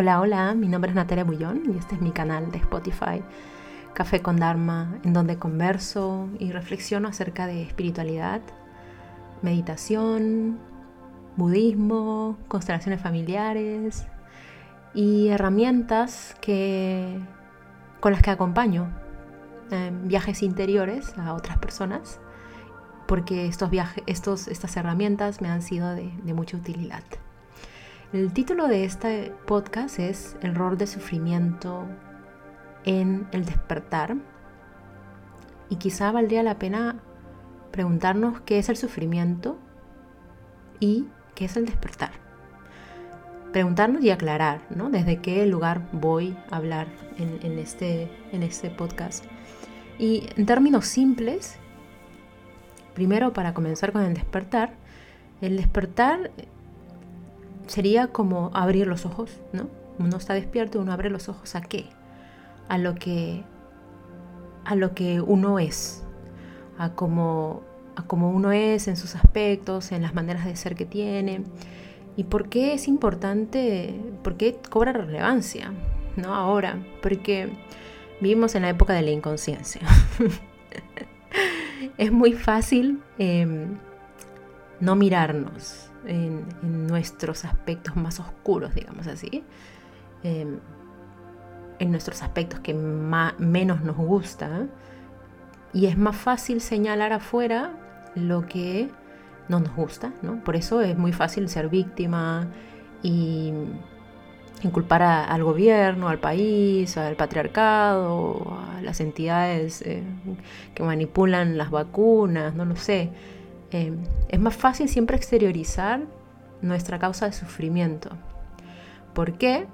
Hola, hola, mi nombre es Natalia Bullón y este es mi canal de Spotify, Café con Dharma, en donde converso y reflexiono acerca de espiritualidad, meditación, budismo, constelaciones familiares y herramientas que, con las que acompaño viajes interiores a otras personas, porque estos viajes, estos, estas herramientas me han sido de mucha utilidad. El título de este podcast es El rol de sufrimiento en el despertar. Y quizá valdría la pena preguntarnos qué es el sufrimiento y qué es el despertar. Preguntarnos y aclarar, ¿no? Desde qué lugar voy a hablar en, este, en este podcast. Y en términos simples, primero para comenzar con el despertar, el despertar sería como abrir los ojos, ¿no? Uno está despierto, uno abre los ojos a qué? A lo que a lo que uno es, a como a cómo uno es en sus aspectos, en las maneras de ser que tiene. ¿Y por qué es importante? ¿Por qué cobra relevancia? ¿No? Ahora, porque vivimos en la época de la inconsciencia. es muy fácil em, no mirarnos, en, nuestros aspectos más oscuros, digamos así, em, en nuestros aspectos que menos nos gusta, y es más fácil señalar afuera lo que no nos gusta, ¿no? Por eso es muy fácil ser víctima y inculpar al gobierno, al país, al patriarcado, a las entidades eh, que manipulan las vacunas, no lo sé. Em, es más fácil siempre exteriorizar nuestra causa de sufrimiento. ¿Por qué?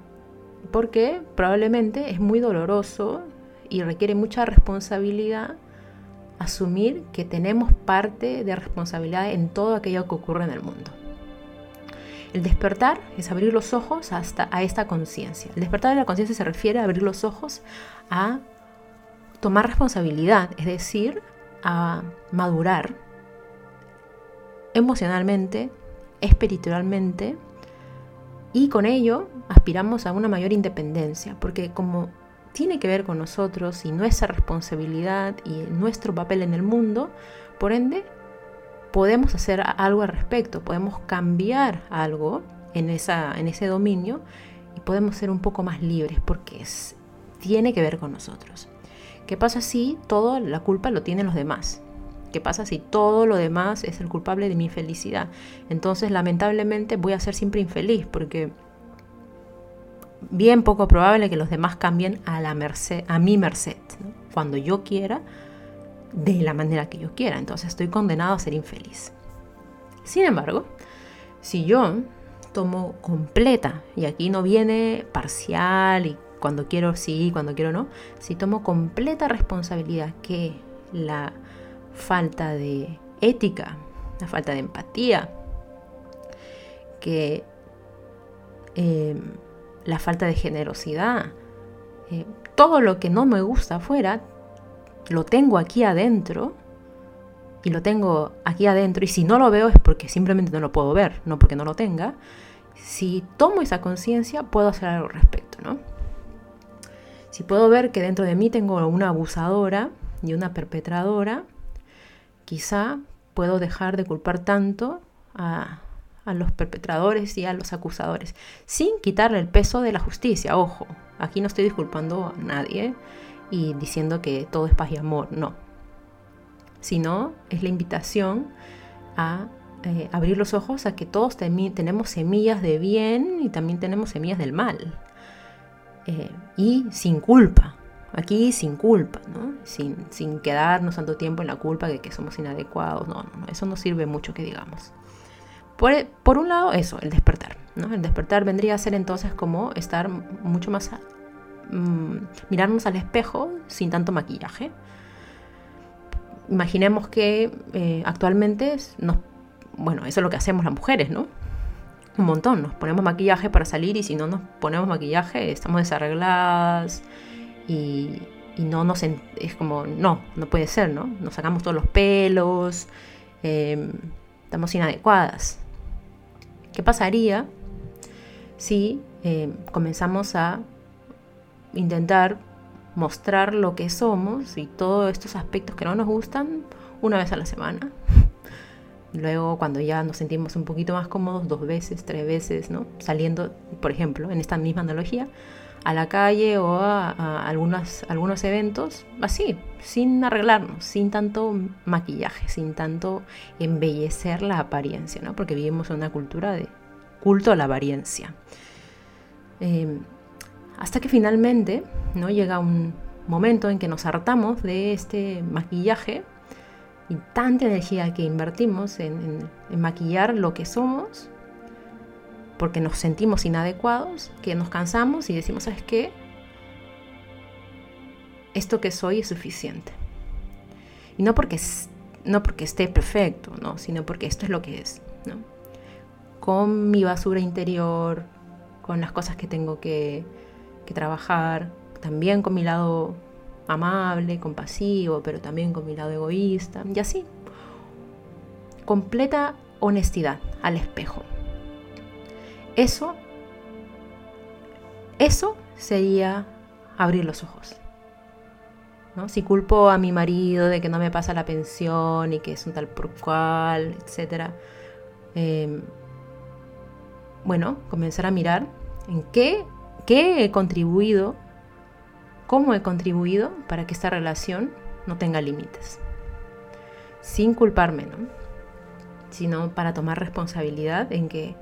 Porque probablemente es muy doloroso y requiere mucha responsabilidad asumir que tenemos parte de responsabilidad en todo aquello que ocurre en el mundo. El despertar es abrir los ojos hasta a esta conciencia. El despertar de la conciencia se refiere a abrir los ojos a tomar responsabilidad, es decir, a madurar emocionalmente, espiritualmente y con ello aspiramos a una mayor independencia, porque como tiene que ver con nosotros y nuestra responsabilidad y nuestro papel en el mundo, por ende podemos hacer algo al respecto, podemos cambiar algo en, esa, en ese dominio y podemos ser un poco más libres porque es, tiene que ver con nosotros. ¿Qué pasa si toda la culpa lo tienen los demás? ¿Qué pasa si todo lo demás es el culpable de mi felicidad? Entonces, lamentablemente, voy a ser siempre infeliz porque bien poco probable que los demás cambien a, la merced, a mi merced, cuando yo quiera, de la manera que yo quiera. Entonces, estoy condenado a ser infeliz. Sin embargo, si yo tomo completa, y aquí no viene parcial y cuando quiero sí, cuando quiero no, si tomo completa responsabilidad que la falta de ética, la falta de empatía, que em, la falta de generosidad, eh, todo lo que no me gusta afuera, lo tengo aquí adentro y lo tengo aquí adentro y si no lo veo es porque simplemente no lo puedo ver, no porque no lo tenga. Si tomo esa conciencia puedo hacer algo al respecto, ¿no? Si puedo ver que dentro de mí tengo una abusadora y una perpetradora, quizá puedo dejar de culpar tanto a, los perpetradores y a los acusadores, sin quitarle el peso de la justicia. Ojo, aquí no estoy disculpando a nadie y diciendo que todo es paz y amor, no. Sino es la invitación a eh, abrir los ojos a que todos tenemos semillas de bien y también tenemos semillas del mal. Eh, y sin culpa, Aquí sin culpa, ¿no? sin, quedarnos tanto tiempo en la culpa de que somos inadecuados. No, no, eso no sirve mucho que digamos. Por, un lado, eso, el despertar. ¿no? El despertar vendría a ser entonces como estar mucho más... Mm, mirarnos al espejo sin tanto maquillaje. Imaginemos que eh, actualmente nos... Bueno, eso es lo que hacemos las mujeres, ¿no? Un montón. Nos ponemos maquillaje para salir y si no nos ponemos maquillaje estamos desarregladas y, no nos es como no no puede ser no nos sacamos todos los pelos em, estamos inadecuadas qué pasaría si eh, comenzamos a intentar mostrar lo que somos y todos estos aspectos que no nos gustan una vez a la semana. Luego, cuando ya nos sentimos un poquito más cómodos, dos veces, tres veces, ¿no? Saliendo, por ejemplo, en esta misma analogía, a la calle o a, algunos eventos, así, sin arreglarnos, sin tanto maquillaje, sin tanto embellecer la apariencia, ¿no? Porque vivimos en una cultura de culto a la apariencia. Em, hasta que finalmente ¿no? llega un momento en que nos hartamos de este maquillaje y tanta energía que invertimos en, maquillar lo que somos, porque nos sentimos inadecuados, que nos cansamos y decimos, ¿sabes qué? Esto que soy es suficiente. Y no porque, no porque esté perfecto, ¿no? sino porque esto es lo que es. ¿no? Con mi basura interior, con las cosas que tengo que, que trabajar, también con mi lado amable, compasivo, pero también con mi lado egoísta, y así. Completa honestidad al espejo. Eso, eso sería abrir los ojos. ¿no? Si culpo a mi marido de que no me pasa la pensión y que es un tal por cual, etc. Em, bueno, comenzar a mirar en qué, qué he contribuido cómo he contribuido para que esta relación no tenga límites. Sin culparme, ¿no? Sino para tomar responsabilidad en que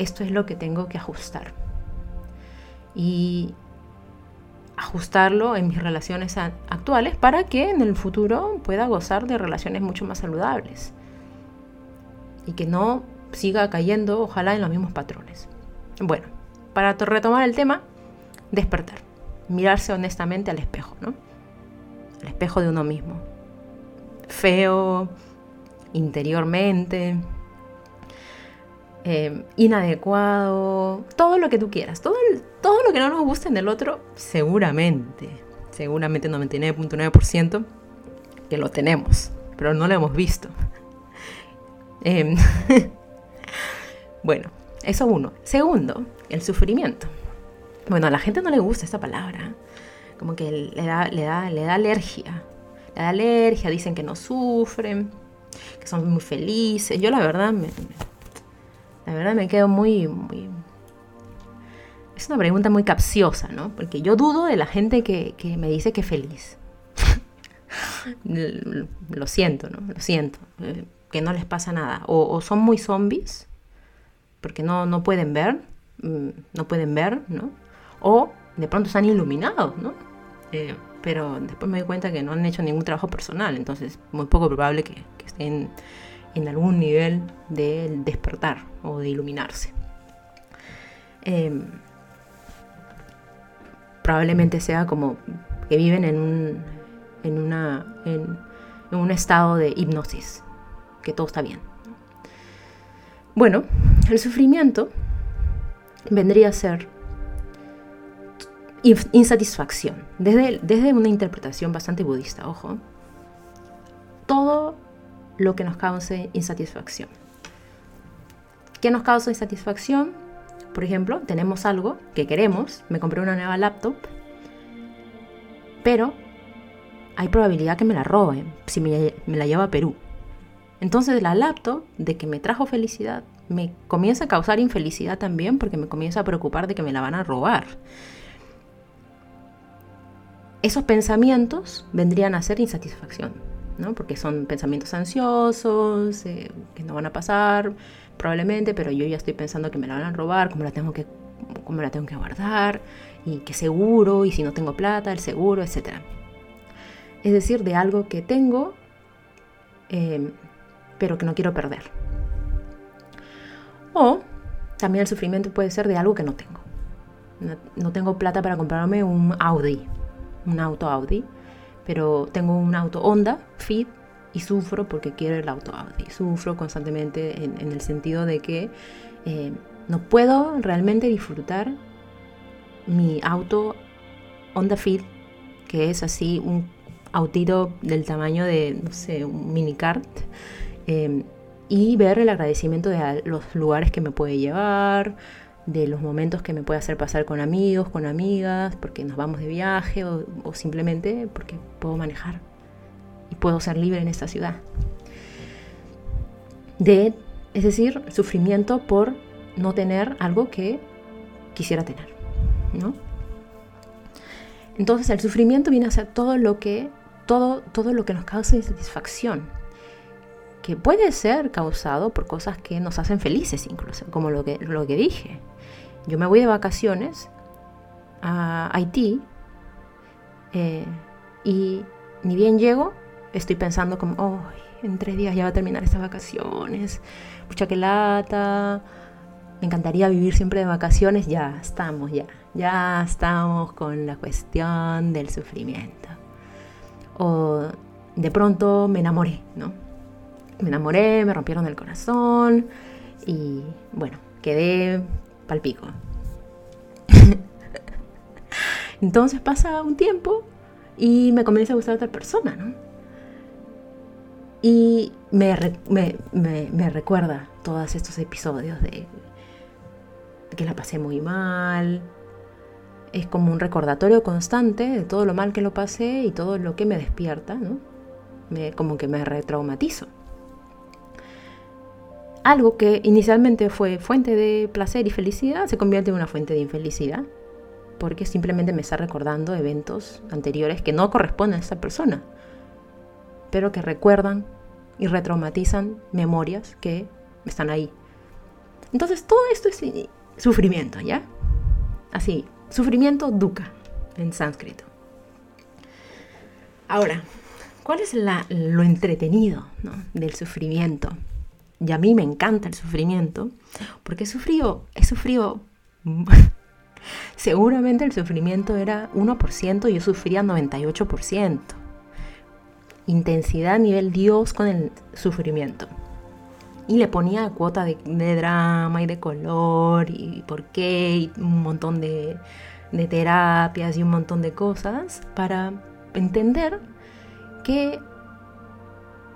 esto es lo que tengo que ajustar. Y ajustarlo en mis relaciones actuales para que en el futuro pueda gozar de relaciones mucho más saludables. Y que no siga cayendo, ojalá, en los mismos patrones. Bueno, para retomar el tema, despertar mirarse honestamente al espejo, ¿no? Al espejo de uno mismo. Feo, interiormente, eh, inadecuado, todo lo que tú quieras, todo, todo lo que no nos gusta en el otro, seguramente, seguramente 99.9% que lo tenemos, pero no lo hemos visto. Em, bueno, eso uno. Segundo, el sufrimiento. Bueno, a la gente no le gusta esta palabra. Como que le da, le da, le da alergia. Le da alergia, dicen que no sufren, que son muy felices. Yo la verdad me, la verdad me quedo muy, muy... Es una pregunta muy capciosa, ¿no? Porque yo dudo de la gente que, me dice que feliz. lo siento, ¿no? Lo siento. Eh, que no les pasa nada. O, son muy zombies, porque no, no pueden ver, mm, no pueden ver, ¿no? o de pronto están iluminados, ¿no? Eh, pero después me doy cuenta que no han hecho ningún trabajo personal, entonces muy poco probable que, estén en algún nivel de despertar o de iluminarse. Em, probablemente sea como que viven en un, en, una, en, un estado de hipnosis, que todo está bien. Bueno, el sufrimiento vendría a ser insatisfacción, desde, desde una interpretación bastante budista, ojo, todo lo que nos cause insatisfacción. ¿Qué nos causa insatisfacción? Por ejemplo, tenemos algo que queremos, me compré una nueva laptop, pero hay probabilidad que me la roben si me, la llevo a Perú. Entonces la laptop, de que me trajo felicidad, me comienza a causar infelicidad también porque me comienza a preocupar de que me la van a robar esos pensamientos vendrían a ser insatisfacción, ¿no? porque son pensamientos ansiosos, eh, que no van a pasar probablemente, pero yo ya estoy pensando que me la van a robar, cómo la tengo que, cómo la tengo que guardar, y qué seguro, y si no tengo plata, el seguro, etc. Es decir, de algo que tengo, em, pero que no quiero perder. O también el sufrimiento puede ser de algo que no tengo. no tengo plata para comprarme un Audi, un auto Audi, pero tengo un auto Honda Fit y sufro porque quiero el auto Audi. Sufro constantemente en, el sentido de que eh, no puedo realmente disfrutar mi auto Honda Fit, que es así un autito del tamaño de, no sé, un mini kart. Em, y ver el agradecimiento de los lugares que me puede llevar, de los momentos que me puede hacer pasar con amigos, con amigas, porque nos vamos de viaje o, simplemente porque puedo manejar y puedo ser libre en esta ciudad. De, es decir, sufrimiento por no tener algo que quisiera tener, ¿no? Entonces el sufrimiento viene a ser todo lo que, todo, todo lo que nos causa insatisfacción, puede ser causado por cosas que nos hacen felices incluso, como lo que, lo que dije. Yo me voy de vacaciones a Haití eh, y ni bien llego, estoy pensando como, oh, en tres días ya va a terminar estas vacaciones, mucha que lata, me encantaría vivir siempre de vacaciones, ya estamos, ya, ya estamos con la cuestión del sufrimiento. O de pronto me enamoré, ¿no? Me enamoré, me rompieron el corazón y bueno, quedé palpico. Entonces pasa un tiempo y me comienza a gustar otra persona, ¿no? Y me, me, me recuerda todos estos episodios de que la pasé muy mal. Es como un recordatorio constante de todo lo mal que lo pasé y todo lo que me despierta, ¿no? Como que me retraumatizo. Algo que inicialmente fue fuente de placer y felicidad se convierte en una fuente de infelicidad, porque simplemente me está recordando eventos anteriores que no corresponden a esa persona, pero que recuerdan y retraumatizan memorias que están ahí. Entonces todo esto es sufrimiento, ¿ya? Así, sufrimiento dukkha en sánscrito. Ahora, ¿cuál es lo entretenido del sufrimiento? Y a mí me encanta el sufrimiento, porque he sufrido, he sufrido, seguramente el sufrimiento era 1%, y yo sufría 98%. Intensidad a nivel Dios con el sufrimiento y le ponía cuota de, drama y de color y por qué y un montón de, terapias y un montón de cosas para entender que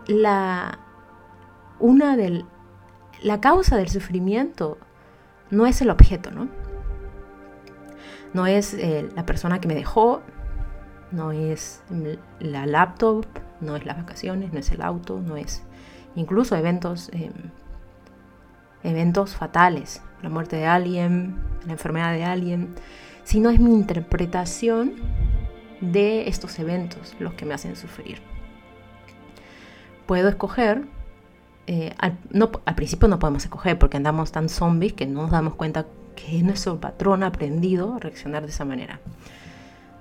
la una del la causa del sufrimiento no es el objeto, ¿no? No es eh, la persona que me dejó, no es la laptop, no es las vacaciones, no es el auto, no es incluso eventos, eh, eventos fatales, la muerte de alguien, la enfermedad de alguien, sino es mi interpretación de estos eventos los que me hacen sufrir. Puedo escoger, eh, al, no, al principio no podemos escoger porque andamos tan zombies que no nos damos cuenta que es nuestro patrón aprendido reaccionar de esa manera.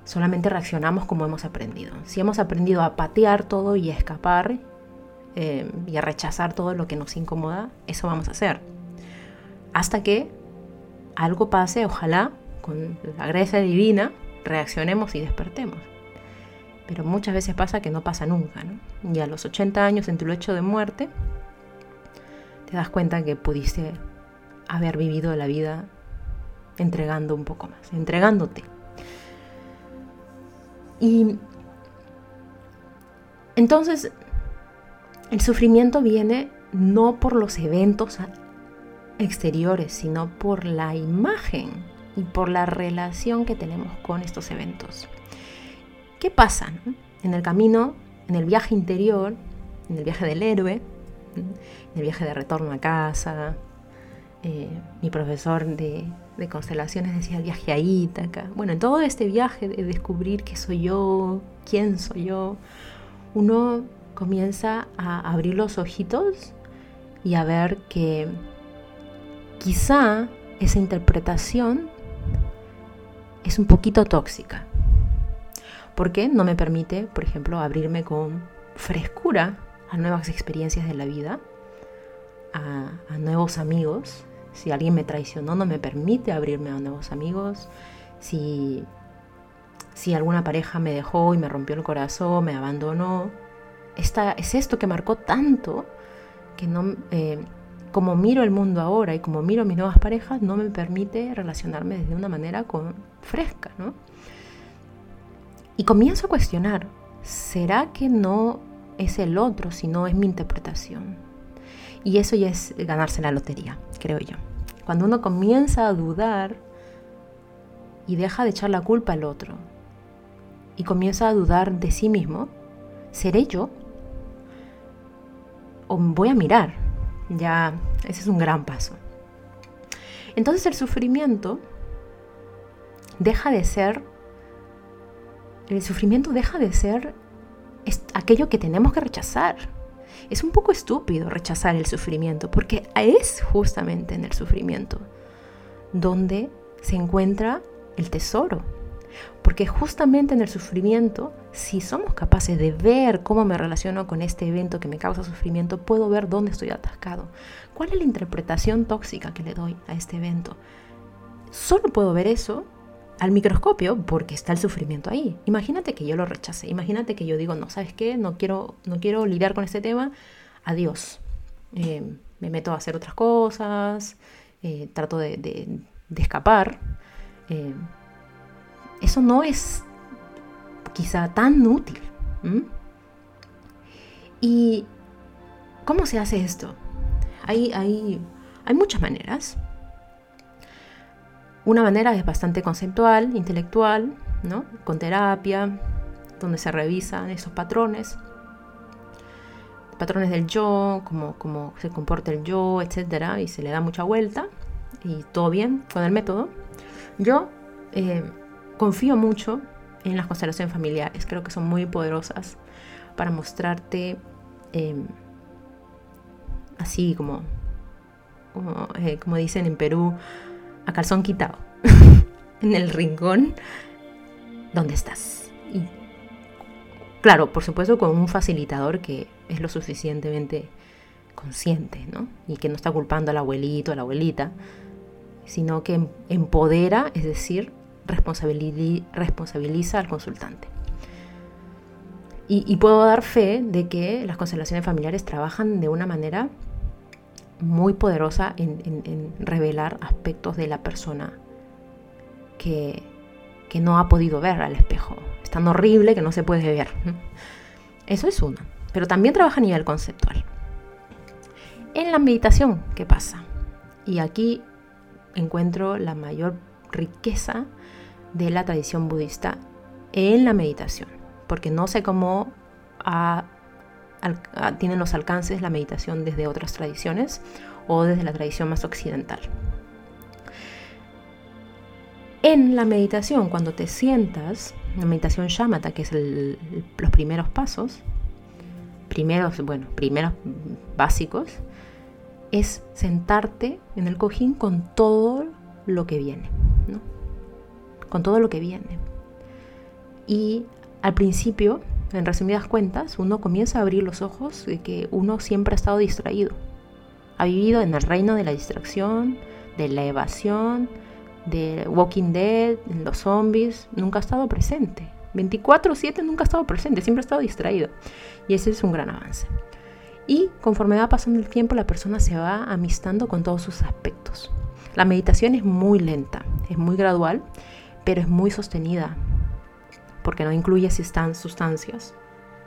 Solamente reaccionamos como hemos aprendido. Si hemos aprendido a patear todo y a escapar eh, y a rechazar todo lo que nos incomoda, eso vamos a hacer. Hasta que algo pase, ojalá, con la gracia divina, reaccionemos y despertemos. Pero muchas veces pasa que no pasa nunca, Y a los 80 años en tu lecho de muerte, te das cuenta que pudiste haber vivido la vida entregando un poco más, entregándote. Y entonces el sufrimiento viene no por los eventos exteriores, sino por la imagen y por la relación que tenemos con estos eventos. ¿Qué pasa en el camino, en el viaje interior, en el viaje del héroe, el viaje de retorno a casa? Eh, mi profesor de, de, constelaciones decía el viaje a Ítaca. Bueno, en todo este viaje de descubrir qué soy yo, quién soy yo, uno comienza a abrir los ojitos y a ver que quizá esa interpretación es un poquito tóxica. Porque no me permite, por ejemplo, abrirme con frescura a nuevas experiencias de la vida, a, nuevos amigos. Si alguien me traicionó, no me permite abrirme a nuevos amigos. Si, si alguna pareja me dejó y me rompió el corazón, me abandonó, es esto que marcó tanto que no, eh, como miro el mundo ahora y como miro mis nuevas parejas, no me permite relacionarme de una manera con, fresca, ¿no? Y comienzo a cuestionar, ¿será que no es el otro, sino es mi interpretación? Y eso ya es ganarse la lotería, creo yo. Cuando uno comienza a dudar y deja de echar la culpa al otro y comienza a dudar de sí mismo, ¿seré yo? ¿O voy a mirar? Ya, ese es un gran paso. Entonces el sufrimiento deja de ser, el sufrimiento deja de ser aquello que tenemos que rechazar. Es un poco estúpido rechazar el sufrimiento, porque es justamente en el sufrimiento donde se encuentra el tesoro. Porque justamente en el sufrimiento, si somos capaces de ver cómo me relaciono con este evento que me causa sufrimiento, puedo ver dónde estoy atascado. ¿Cuál es la interpretación tóxica que le doy a este evento? Solo puedo ver eso al microscopio porque está el sufrimiento ahí. Imagínate que yo lo rechace, imagínate que yo digo, no, ¿sabes qué? No quiero, no quiero lidiar con este tema, adiós. Eh, me meto a hacer otras cosas, eh, trato de, escapar. Eh, eso no es quizá tan útil. ¿Y cómo se hace esto? Hay, hay, hay muchas maneras. Una manera es bastante conceptual, intelectual, ¿no? con terapia, donde se revisan esos patrones, patrones del yo, cómo, cómo se comporta el yo, etc. Y se le da mucha vuelta y todo bien con el método. Yo eh, confío mucho en las constelaciones familiares, creo que son muy poderosas para mostrarte em, así como, eh, como dicen en Perú, a calzón quitado, en el rincón donde estás. Y claro, por supuesto con un facilitador que es lo suficientemente consciente, ¿no? Y que no está culpando al abuelito, a la abuelita, sino que em-, empodera, es decir, responsabiliza al consultante. Y, puedo dar fe de que las constelaciones familiares trabajan de una manera muy poderosa en, revelar aspectos de la persona que, que, no ha podido ver al espejo. Es tan horrible que no se puede ver. Eso es uno. Pero también trabaja a nivel conceptual. En la meditación, ¿qué pasa? Y aquí encuentro la mayor riqueza de la tradición budista en la meditación, porque no sé cómo tienen los alcances la meditación desde otras tradiciones o desde la tradición más occidental. En la meditación, cuando te sientas, la meditación shamatha, que es los primeros pasos, primeros, bueno, primeros básicos, es sentarte en el cojín con todo lo que viene, con todo lo que viene. Y al principio, en resumidas cuentas, uno comienza a abrir los ojos de que uno siempre ha estado distraído. Ha vivido en el reino de la distracción, de la evasión, de Walking Dead, los zombies, nunca ha estado presente. 24/7 nunca ha estado presente, siempre ha estado distraído. Y ese es un gran avance. Y conforme va pasando el tiempo, la persona se va amistando con todos sus aspectos. La meditación es muy lenta, es muy gradual, pero es muy sostenida, porque no incluye sustancias,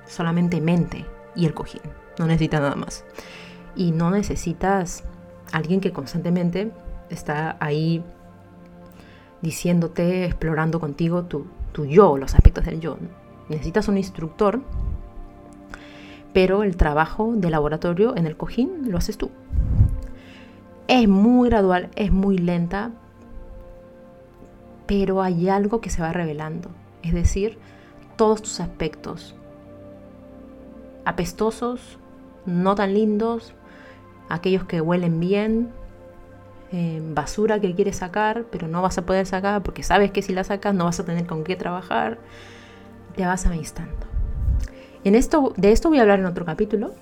solamente mente y el cojín, no necesita nada más. Y no necesitas alguien que constantemente está ahí diciéndote, explorando contigo tu, tu yo, los aspectos del yo. Necesitas un instructor, pero el trabajo de laboratorio en el cojín lo haces tú. Es muy gradual, es muy lenta, pero hay algo que se va revelando, es decir, todos tus aspectos, apestosos, no tan lindos, aquellos que huelen bien, eh, basura que quieres sacar, pero no vas a poder sacar porque sabes que si la sacas no vas a tener con qué trabajar, te vas amistando. En esto, de esto voy a hablar en otro capítulo,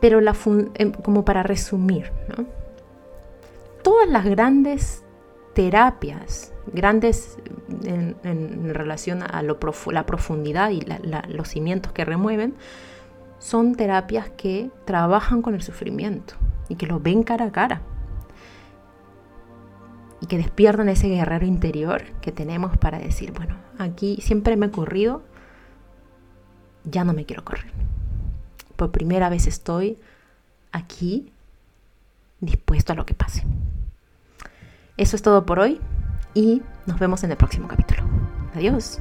pero la em, como para resumir, todas las grandes terapias, grandes en, relación a la profundidad y los cimientos que remueven, son terapias que trabajan con el sufrimiento y que lo ven cara a cara y que despiertan ese guerrero interior que tenemos para decir, bueno, aquí siempre me he corrido, ya no me quiero correr por primera vez estoy aquí dispuesto a lo que pase. Eso es todo por hoy y nos vemos en el próximo capítulo. Adiós.